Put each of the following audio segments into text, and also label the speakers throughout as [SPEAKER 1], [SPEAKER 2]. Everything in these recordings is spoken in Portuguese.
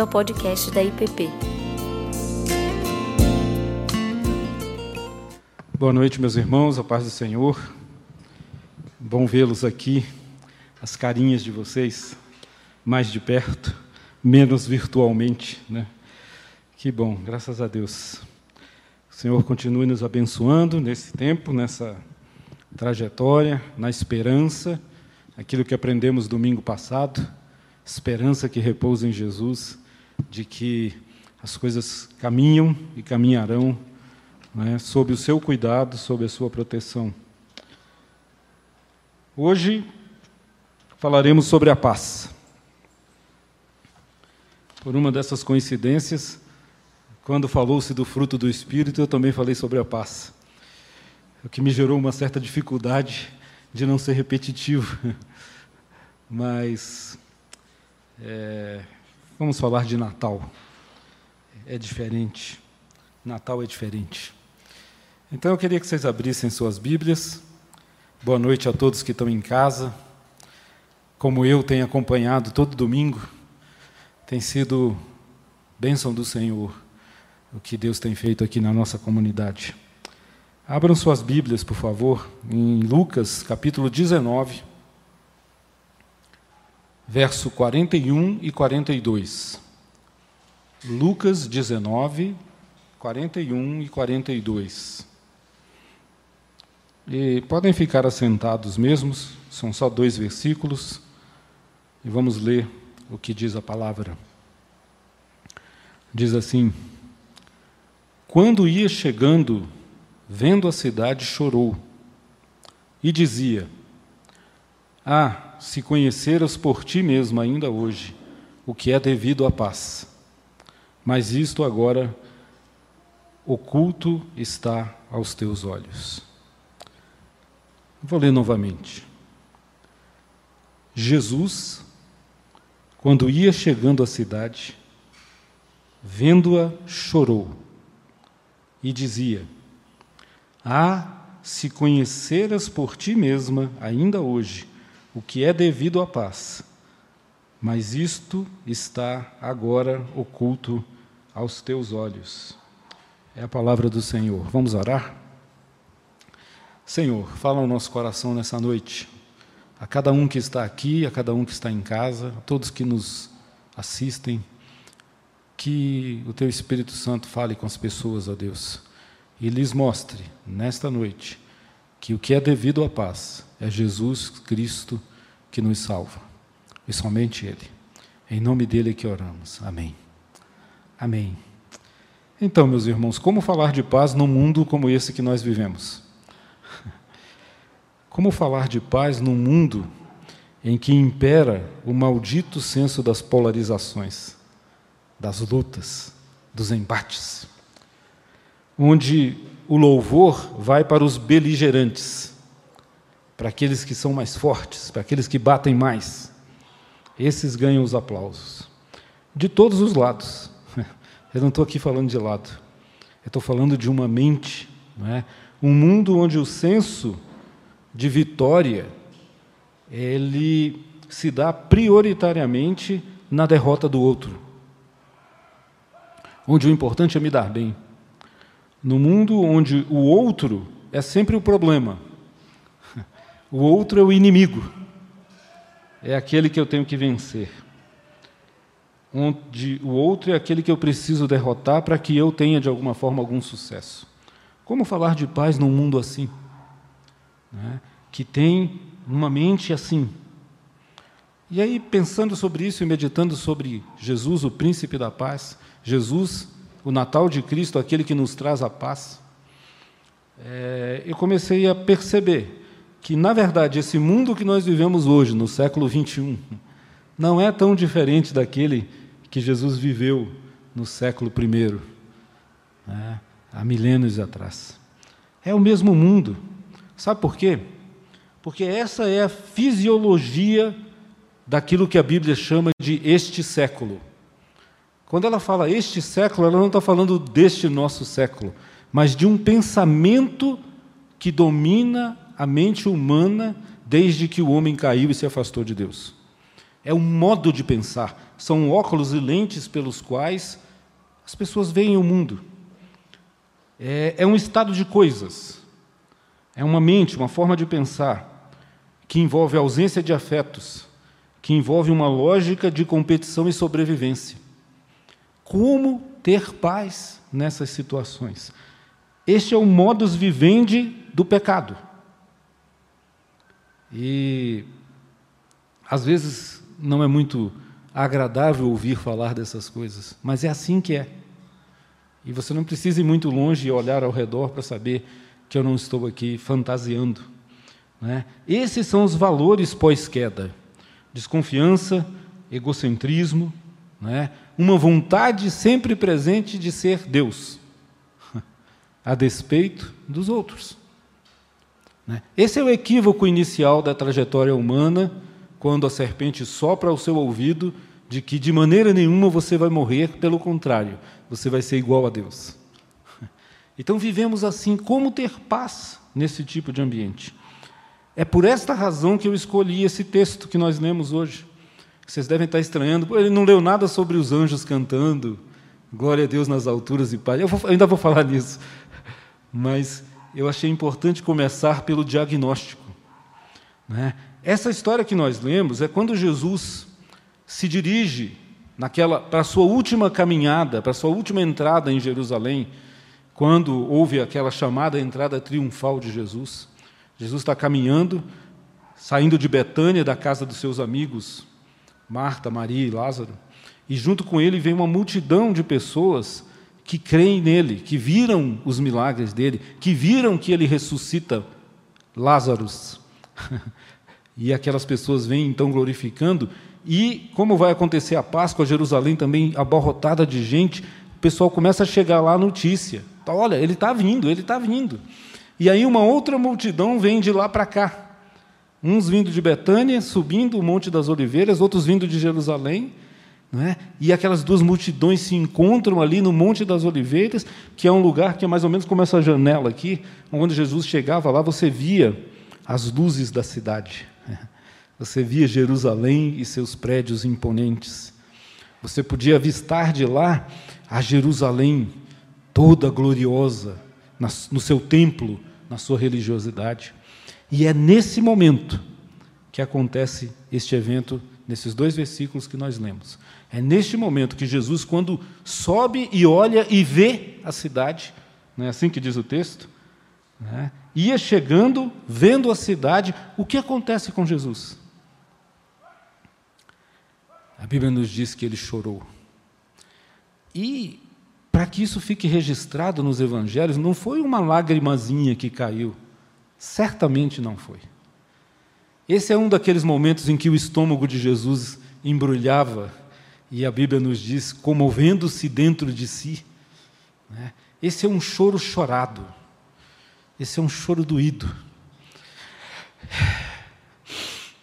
[SPEAKER 1] bem-vindo ao podcast da IPP.
[SPEAKER 2] Boa noite, meus irmãos, a paz do Senhor. Bom vê-los aqui, as carinhas de vocês mais de perto, menos virtualmente, né? Que bom, graças a Deus. O Senhor continue nos abençoando nesse tempo, nessa trajetória, na esperança, aquilo que aprendemos domingo passado, esperança que repousa em Jesus, de que as coisas caminham e caminharão né, sob o seu cuidado, sob a sua proteção. Hoje falaremos sobre a paz. Por uma dessas coincidências, quando falou-se do fruto do Espírito, eu também falei sobre a paz. O que me gerou uma certa dificuldade de não ser repetitivo. Mas é, vamos falar de Natal. É diferente. Natal é diferente. Então eu queria que vocês abrissem suas Bíblias. Boa noite a todos que estão em casa. Como eu tenho acompanhado todo domingo, tem sido bênção do Senhor o que Deus tem feito aqui na nossa comunidade. Abram suas Bíblias, por favor, em Lucas capítulo 19 verso 41 e 42. Lucas 19, 41 e 42. E podem ficar assentados mesmos, são só dois versículos, e vamos ler o que diz a palavra. Diz assim: Quando ia chegando, vendo a cidade, chorou e dizia: Ah, se conheceras por ti mesmo ainda hoje o que é devido à paz. Mas isto agora oculto está aos teus olhos. Vou ler novamente. Jesus, quando ia chegando à cidade, vendo-a, chorou e dizia: Ah, se conheceras por ti mesma ainda hoje o que é devido à paz. Mas isto está agora oculto aos teus olhos. É a palavra do Senhor. Vamos orar? Senhor, fala ao nosso coração nessa noite. A cada um que está aqui, a cada um que está em casa, a todos que nos assistem, que o Teu Espírito Santo fale com as pessoas, ó Deus, e lhes mostre, nesta noite, que o que é devido à paz é Jesus Cristo que nos salva, e somente Ele. Em nome dele que oramos. Amém. Amém. Então, meus irmãos, como falar de paz num mundo como esse que nós vivemos? Como falar de paz num mundo em que impera o maldito senso das polarizações, das lutas, dos embates, onde o louvor vai para os beligerantes, para aqueles que são mais fortes, para aqueles que batem mais. Esses ganham os aplausos. De todos os lados. Eu não estou aqui falando de lado. Eu estou falando de uma mente, é? um mundo onde o senso de vitória ele se dá prioritariamente na derrota do outro. Onde o importante é me dar bem. No mundo onde o outro é sempre o problema, o outro é o inimigo, é aquele que eu tenho que vencer. Onde o outro é aquele que eu preciso derrotar para que eu tenha, de alguma forma, algum sucesso. Como falar de paz num mundo assim? Né? Que tem uma mente assim. E aí, pensando sobre isso e meditando sobre Jesus, o príncipe da paz, Jesus o Natal de Cristo, aquele que nos traz a paz, é, eu comecei a perceber que, na verdade, esse mundo que nós vivemos hoje, no século 21, não é tão diferente daquele que Jesus viveu no século I, né, há milênios atrás. É o mesmo mundo. Sabe por quê? Porque essa é a fisiologia daquilo que a Bíblia chama de este século. Quando ela fala este século, ela não está falando deste nosso século, mas de um pensamento que domina a mente humana desde que o homem caiu e se afastou de Deus. é um modo de pensar, são óculos e lentes pelos quais as pessoas veem o mundo. É, é um estado de coisas, é uma mente, uma forma de pensar, que envolve a ausência de afetos, que envolve uma lógica de competição e sobrevivência. Como ter paz nessas situações? Este é o modus vivendi do pecado. E às vezes não é muito agradável ouvir falar dessas coisas, mas é assim que é. E você não precisa ir muito longe e olhar ao redor para saber que eu não estou aqui fantasiando. Né? Esses são os valores pós-queda: desconfiança, egocentrismo, né? Uma vontade sempre presente de ser Deus, a despeito dos outros. Né? Esse é o equívoco inicial da trajetória humana, quando a serpente sopra ao seu ouvido de que de maneira nenhuma você vai morrer, pelo contrário, você vai ser igual a Deus. Então vivemos assim, como ter paz nesse tipo de ambiente? É por esta razão que eu escolhi esse texto que nós lemos hoje. Vocês devem estar estranhando, ele não leu nada sobre os anjos cantando, glória a Deus nas alturas e paz. Eu, vou, eu ainda vou falar nisso, mas eu achei importante começar pelo diagnóstico. Né? Essa história que nós lemos é quando Jesus se dirige naquela para a sua última caminhada, para a sua última entrada em Jerusalém, quando houve aquela chamada entrada triunfal de Jesus. Jesus está caminhando, saindo de Betânia, da casa dos seus amigos, Marta, Maria e Lázaro, e junto com ele vem uma multidão de pessoas que creem nele, que viram os milagres dele, que viram que ele ressuscita Lázaros. e aquelas pessoas vêm então glorificando, e como vai acontecer a Páscoa, Jerusalém também abarrotada de gente, o pessoal começa a chegar lá a notícia. Tá, olha, ele está vindo, ele está vindo. E aí uma outra multidão vem de lá para cá. Uns vindo de Betânia, subindo o Monte das Oliveiras, outros vindo de Jerusalém. É? E aquelas duas multidões se encontram ali no Monte das Oliveiras, que é um lugar que é mais ou menos como essa janela aqui, onde Jesus chegava lá, você via as luzes da cidade. Você via Jerusalém e seus prédios imponentes. Você podia avistar de lá a Jerusalém toda gloriosa, no seu templo, na sua religiosidade. E é nesse momento que acontece este evento, nesses dois versículos que nós lemos. É neste momento que Jesus, quando sobe e olha e vê a cidade, não é assim que diz o texto? Né? Ia chegando, vendo a cidade, o que acontece com Jesus? A Bíblia nos diz que ele chorou. E para que isso fique registrado nos evangelhos, não foi uma lágrimazinha que caiu. Certamente não foi. Esse é um daqueles momentos em que o estômago de Jesus embrulhava, e a Bíblia nos diz, comovendo-se dentro de si. Né? Esse é um choro chorado. Esse é um choro doído.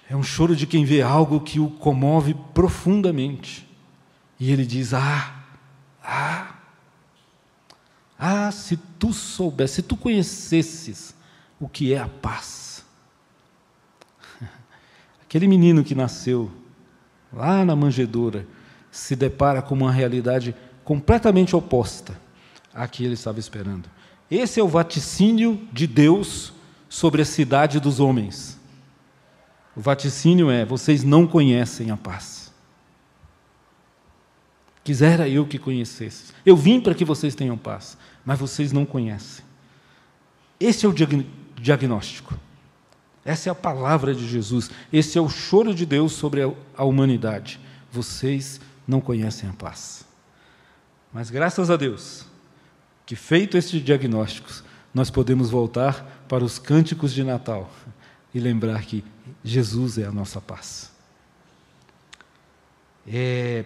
[SPEAKER 2] É um choro de quem vê algo que o comove profundamente. E ele diz: Ah, ah, ah, se tu soubesse, se tu conhecesses o que é a paz. Aquele menino que nasceu lá na manjedoura se depara com uma realidade completamente oposta à que ele estava esperando. Esse é o vaticínio de Deus sobre a cidade dos homens. O vaticínio é: vocês não conhecem a paz. Quisera eu que conhecesse. Eu vim para que vocês tenham paz, mas vocês não conhecem. Esse é o diagnóstico. Essa é a palavra de Jesus. Esse é o choro de Deus sobre a humanidade. Vocês não conhecem a paz. Mas graças a Deus, que feito este diagnóstico, nós podemos voltar para os cânticos de Natal e lembrar que Jesus é a nossa paz. É,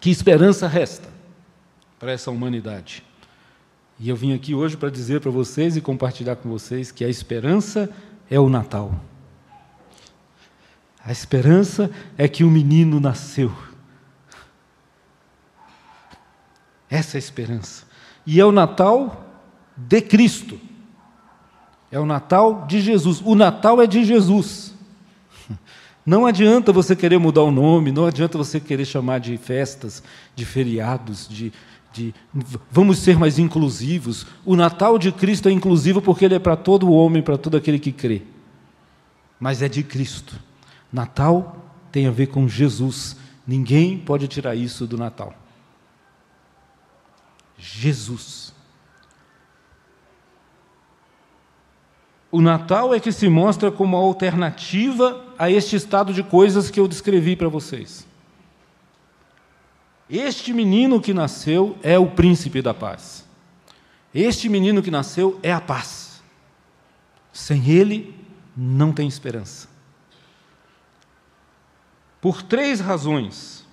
[SPEAKER 2] que esperança resta para essa humanidade? E eu vim aqui hoje para dizer para vocês e compartilhar com vocês que a esperança é o Natal. A esperança é que o menino nasceu. Essa é a esperança. E é o Natal de Cristo. É o Natal de Jesus. O Natal é de Jesus. Não adianta você querer mudar o nome, não adianta você querer chamar de festas, de feriados, de, de vamos ser mais inclusivos. O Natal de Cristo é inclusivo porque ele é para todo homem, para todo aquele que crê. Mas é de Cristo. Natal tem a ver com Jesus. Ninguém pode tirar isso do Natal. Jesus. O Natal é que se mostra como alternativa a este estado de coisas que eu descrevi para vocês. Este menino que nasceu é o príncipe da paz. Este menino que nasceu é a paz. Sem ele, não tem esperança. Por três razões,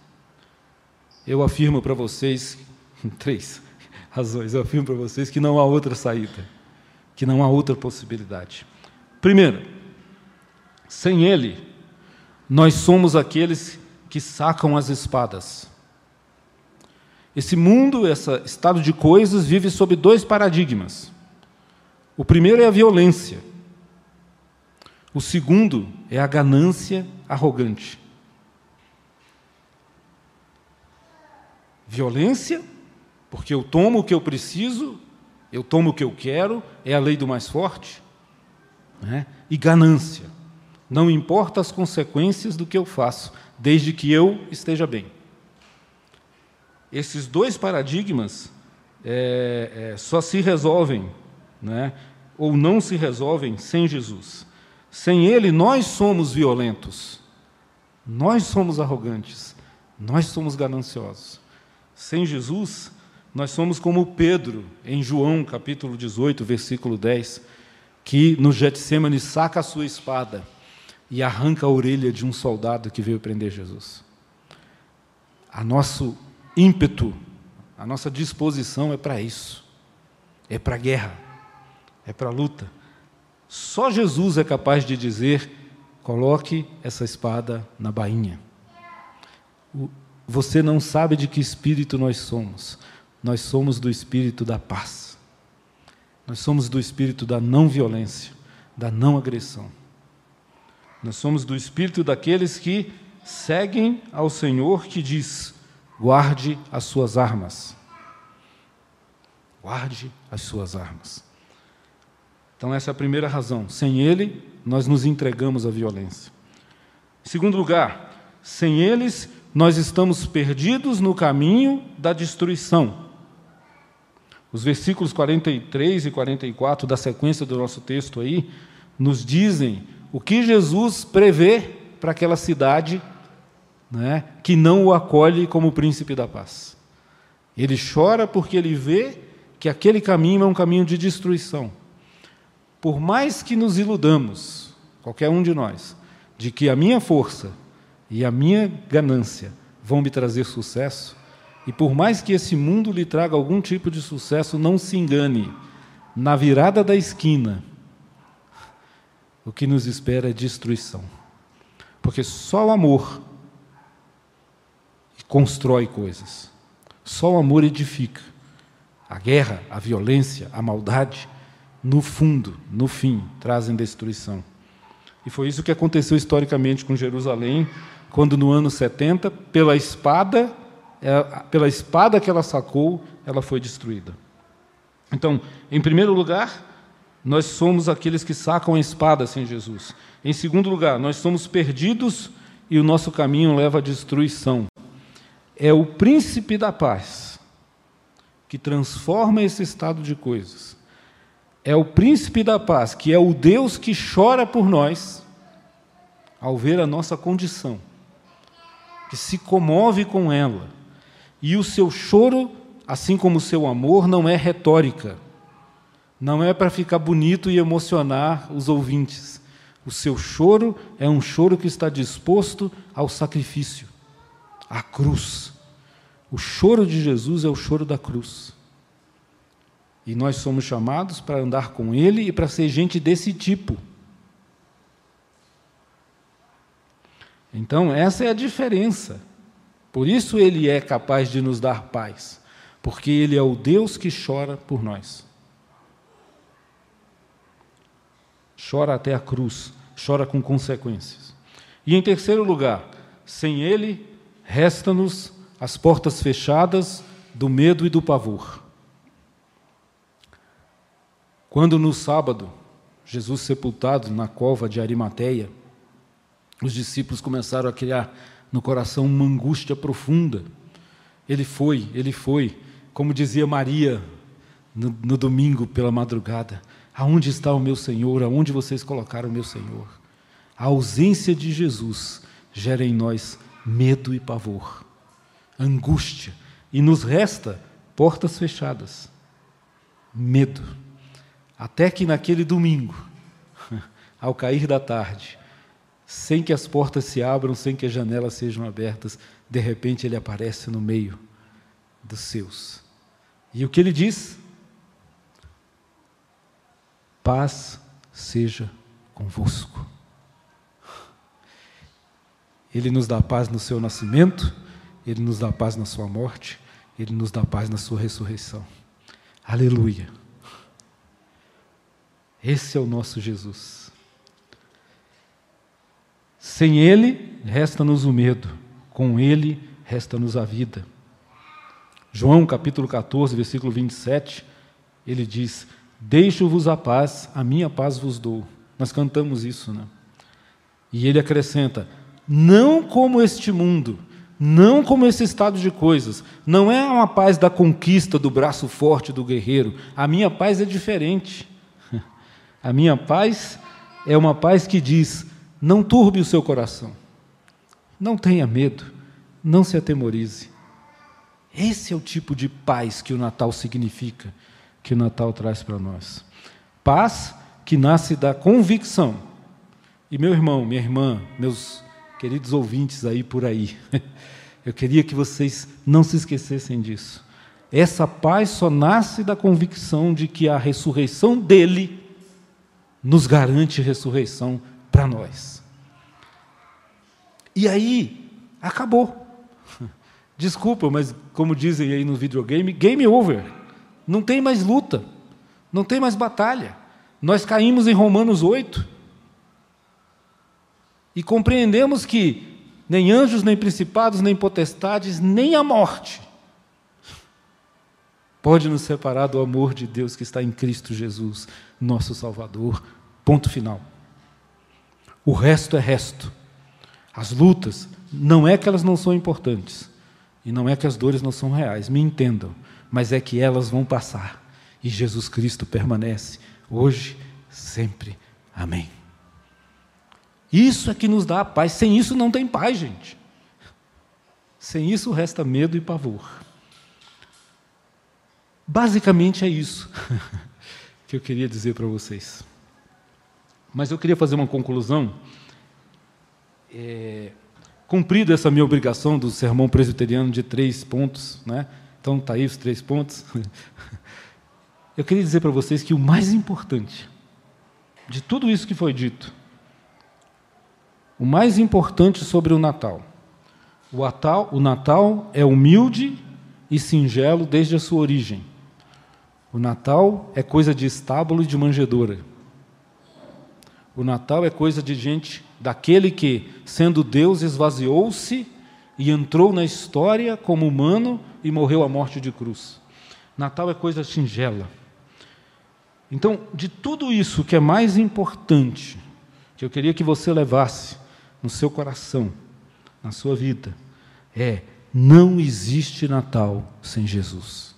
[SPEAKER 2] eu afirmo para vocês, três razões, eu afirmo para vocês que não há outra saída que não há outra possibilidade. Primeiro, sem Ele, nós somos aqueles que sacam as espadas. Esse mundo, esse estado de coisas, vive sob dois paradigmas. O primeiro é a violência. O segundo é a ganância arrogante. Violência, porque eu tomo o que eu preciso eu tomo o que eu quero, é a lei do mais forte. Né? E ganância. Não importa as consequências do que eu faço, desde que eu esteja bem. Esses dois paradigmas é, é, só se resolvem, né? ou não se resolvem, sem Jesus. Sem Ele, nós somos violentos, nós somos arrogantes, nós somos gananciosos. Sem Jesus, nós somos como Pedro, em João capítulo 18, versículo 10, que no Getsemane saca a sua espada e arranca a orelha de um soldado que veio prender Jesus. A nosso ímpeto, a nossa disposição é para isso. É para a guerra, é para a luta. Só Jesus é capaz de dizer: coloque essa espada na bainha. Você não sabe de que espírito nós somos nós somos do espírito da paz. Nós somos do espírito da não violência, da não agressão. Nós somos do espírito daqueles que seguem ao Senhor que diz: guarde as suas armas. Guarde as suas armas. Então, essa é a primeira razão. Sem Ele, nós nos entregamos à violência. Em segundo lugar, sem eles, nós estamos perdidos no caminho da destruição. Os versículos 43 e 44 da sequência do nosso texto aí nos dizem o que Jesus prevê para aquela cidade né, que não o acolhe como príncipe da paz. Ele chora porque ele vê que aquele caminho é um caminho de destruição. Por mais que nos iludamos, qualquer um de nós, de que a minha força e a minha ganância vão me trazer sucesso, e por mais que esse mundo lhe traga algum tipo de sucesso, não se engane. Na virada da esquina, o que nos espera é destruição. Porque só o amor constrói coisas. Só o amor edifica. A guerra, a violência, a maldade, no fundo, no fim, trazem destruição. E foi isso que aconteceu historicamente com Jerusalém, quando no ano 70, pela espada é, pela espada que ela sacou, ela foi destruída. Então, em primeiro lugar, nós somos aqueles que sacam a espada sem Jesus. Em segundo lugar, nós somos perdidos e o nosso caminho leva à destruição. É o príncipe da paz que transforma esse estado de coisas. É o príncipe da paz, que é o Deus que chora por nós ao ver a nossa condição, que se comove com ela e o seu choro, assim como o seu amor, não é retórica. Não é para ficar bonito e emocionar os ouvintes. O seu choro é um choro que está disposto ao sacrifício, à cruz. O choro de Jesus é o choro da cruz. E nós somos chamados para andar com Ele e para ser gente desse tipo. Então, essa é a diferença. Por isso ele é capaz de nos dar paz, porque ele é o Deus que chora por nós. Chora até a cruz, chora com consequências. E em terceiro lugar, sem Ele, resta-nos as portas fechadas do medo e do pavor. Quando no sábado, Jesus sepultado na cova de Arimateia, os discípulos começaram a criar no coração uma angústia profunda. Ele foi, ele foi, como dizia Maria no, no domingo pela madrugada: Aonde está o meu Senhor? Aonde vocês colocaram o meu Senhor? A ausência de Jesus gera em nós medo e pavor, angústia, e nos resta portas fechadas, medo. Até que naquele domingo, ao cair da tarde, sem que as portas se abram, sem que as janelas sejam abertas, de repente ele aparece no meio dos seus. E o que ele diz? Paz seja convosco. Ele nos dá paz no seu nascimento, ele nos dá paz na sua morte, ele nos dá paz na sua ressurreição. Aleluia. Esse é o nosso Jesus. Sem Ele, resta-nos o medo, com Ele, resta-nos a vida. João capítulo 14, versículo 27, ele diz: Deixo-vos a paz, a minha paz vos dou. Nós cantamos isso, né? E ele acrescenta: Não como este mundo, não como esse estado de coisas, não é uma paz da conquista do braço forte do guerreiro. A minha paz é diferente. A minha paz é uma paz que diz: não turbe o seu coração, não tenha medo, não se atemorize. Esse é o tipo de paz que o Natal significa, que o Natal traz para nós. Paz que nasce da convicção. E meu irmão, minha irmã, meus queridos ouvintes aí por aí, eu queria que vocês não se esquecessem disso. Essa paz só nasce da convicção de que a ressurreição dele nos garante ressurreição para nós. E aí, acabou. Desculpa, mas como dizem aí no videogame, game over. Não tem mais luta, não tem mais batalha. Nós caímos em Romanos 8 e compreendemos que nem anjos, nem principados, nem potestades, nem a morte pode nos separar do amor de Deus que está em Cristo Jesus, nosso Salvador. Ponto final. O resto é resto. As lutas, não é que elas não são importantes, e não é que as dores não são reais, me entendam, mas é que elas vão passar, e Jesus Cristo permanece, hoje, sempre. Amém. Isso é que nos dá a paz, sem isso não tem paz, gente. Sem isso resta medo e pavor. Basicamente é isso que eu queria dizer para vocês. Mas eu queria fazer uma conclusão. É, cumprida essa minha obrigação do sermão presbiteriano de três pontos, né? então está aí os três pontos. Eu queria dizer para vocês que o mais importante de tudo isso que foi dito, o mais importante sobre o Natal, o Natal, o Natal é humilde e singelo desde a sua origem. O Natal é coisa de estábulo e de manjedoura. O Natal é coisa de gente daquele que, sendo Deus, esvaziou-se e entrou na história como humano e morreu a morte de cruz. Natal é coisa singela. Então, de tudo isso que é mais importante, que eu queria que você levasse no seu coração, na sua vida, é: não existe Natal sem Jesus.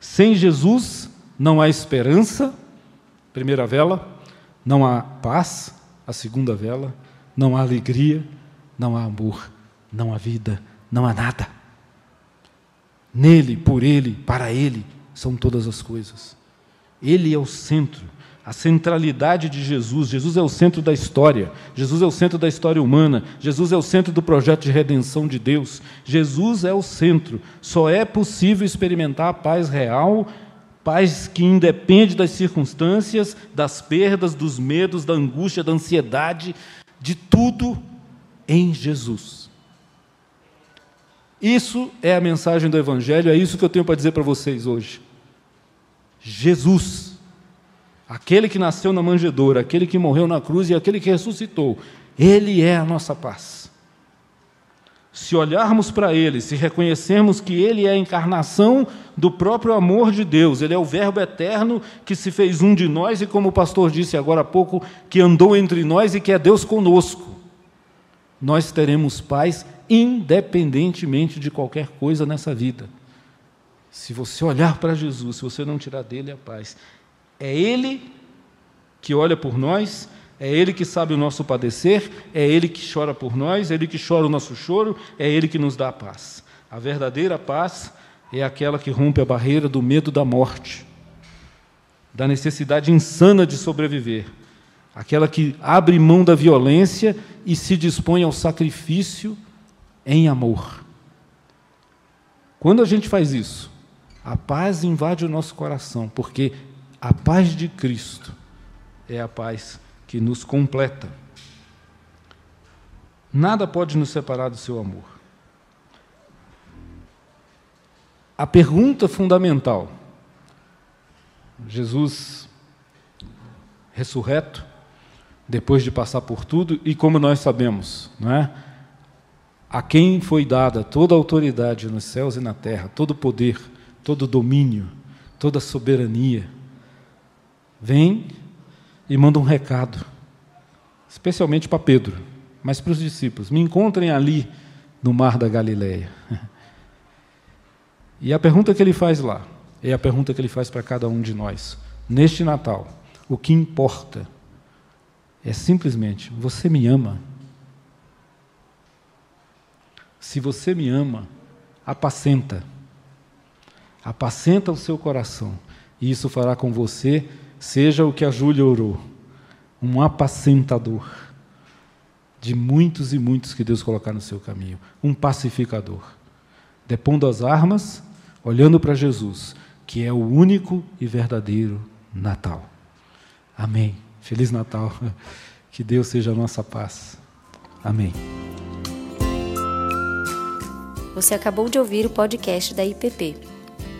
[SPEAKER 2] Sem Jesus não há esperança, primeira vela, não há paz, a segunda vela, não há alegria, não há amor, não há vida, não há nada. Nele, por Ele, para Ele, são todas as coisas. Ele é o centro, a centralidade de Jesus. Jesus é o centro da história, Jesus é o centro da história humana, Jesus é o centro do projeto de redenção de Deus. Jesus é o centro. Só é possível experimentar a paz real paz que independe das circunstâncias, das perdas, dos medos, da angústia, da ansiedade, de tudo em Jesus. Isso é a mensagem do Evangelho, é isso que eu tenho para dizer para vocês hoje. Jesus, aquele que nasceu na manjedoura, aquele que morreu na cruz e aquele que ressuscitou, ele é a nossa paz. Se olharmos para Ele, se reconhecermos que Ele é a encarnação do próprio amor de Deus, Ele é o Verbo eterno que se fez um de nós e, como o pastor disse agora há pouco, que andou entre nós e que é Deus conosco, nós teremos paz independentemente de qualquer coisa nessa vida. Se você olhar para Jesus, se você não tirar dele a paz, é Ele que olha por nós é Ele que sabe o nosso padecer, é Ele que chora por nós, é Ele que chora o nosso choro, é Ele que nos dá a paz. A verdadeira paz é aquela que rompe a barreira do medo da morte, da necessidade insana de sobreviver, aquela que abre mão da violência e se dispõe ao sacrifício em amor. Quando a gente faz isso, a paz invade o nosso coração, porque a paz de Cristo é a paz que nos completa. Nada pode nos separar do seu amor. A pergunta fundamental: Jesus ressurreto, depois de passar por tudo, e como nós sabemos, não é? A quem foi dada toda a autoridade nos céus e na terra, todo o poder, todo o domínio, toda a soberania, vem e manda um recado, especialmente para Pedro, mas para os discípulos: me encontrem ali no mar da Galileia. E a pergunta que ele faz lá é a pergunta que ele faz para cada um de nós. Neste Natal, o que importa é simplesmente: você me ama? Se você me ama, apacenta. Apacenta o seu coração. E isso fará com você seja o que a Júlia orou, um apacentador de muitos e muitos que Deus colocar no seu caminho, um pacificador, depondo as armas, olhando para Jesus, que é o único e verdadeiro Natal. Amém. Feliz Natal. Que Deus seja a nossa paz. Amém.
[SPEAKER 1] Você acabou de ouvir o podcast da IPP.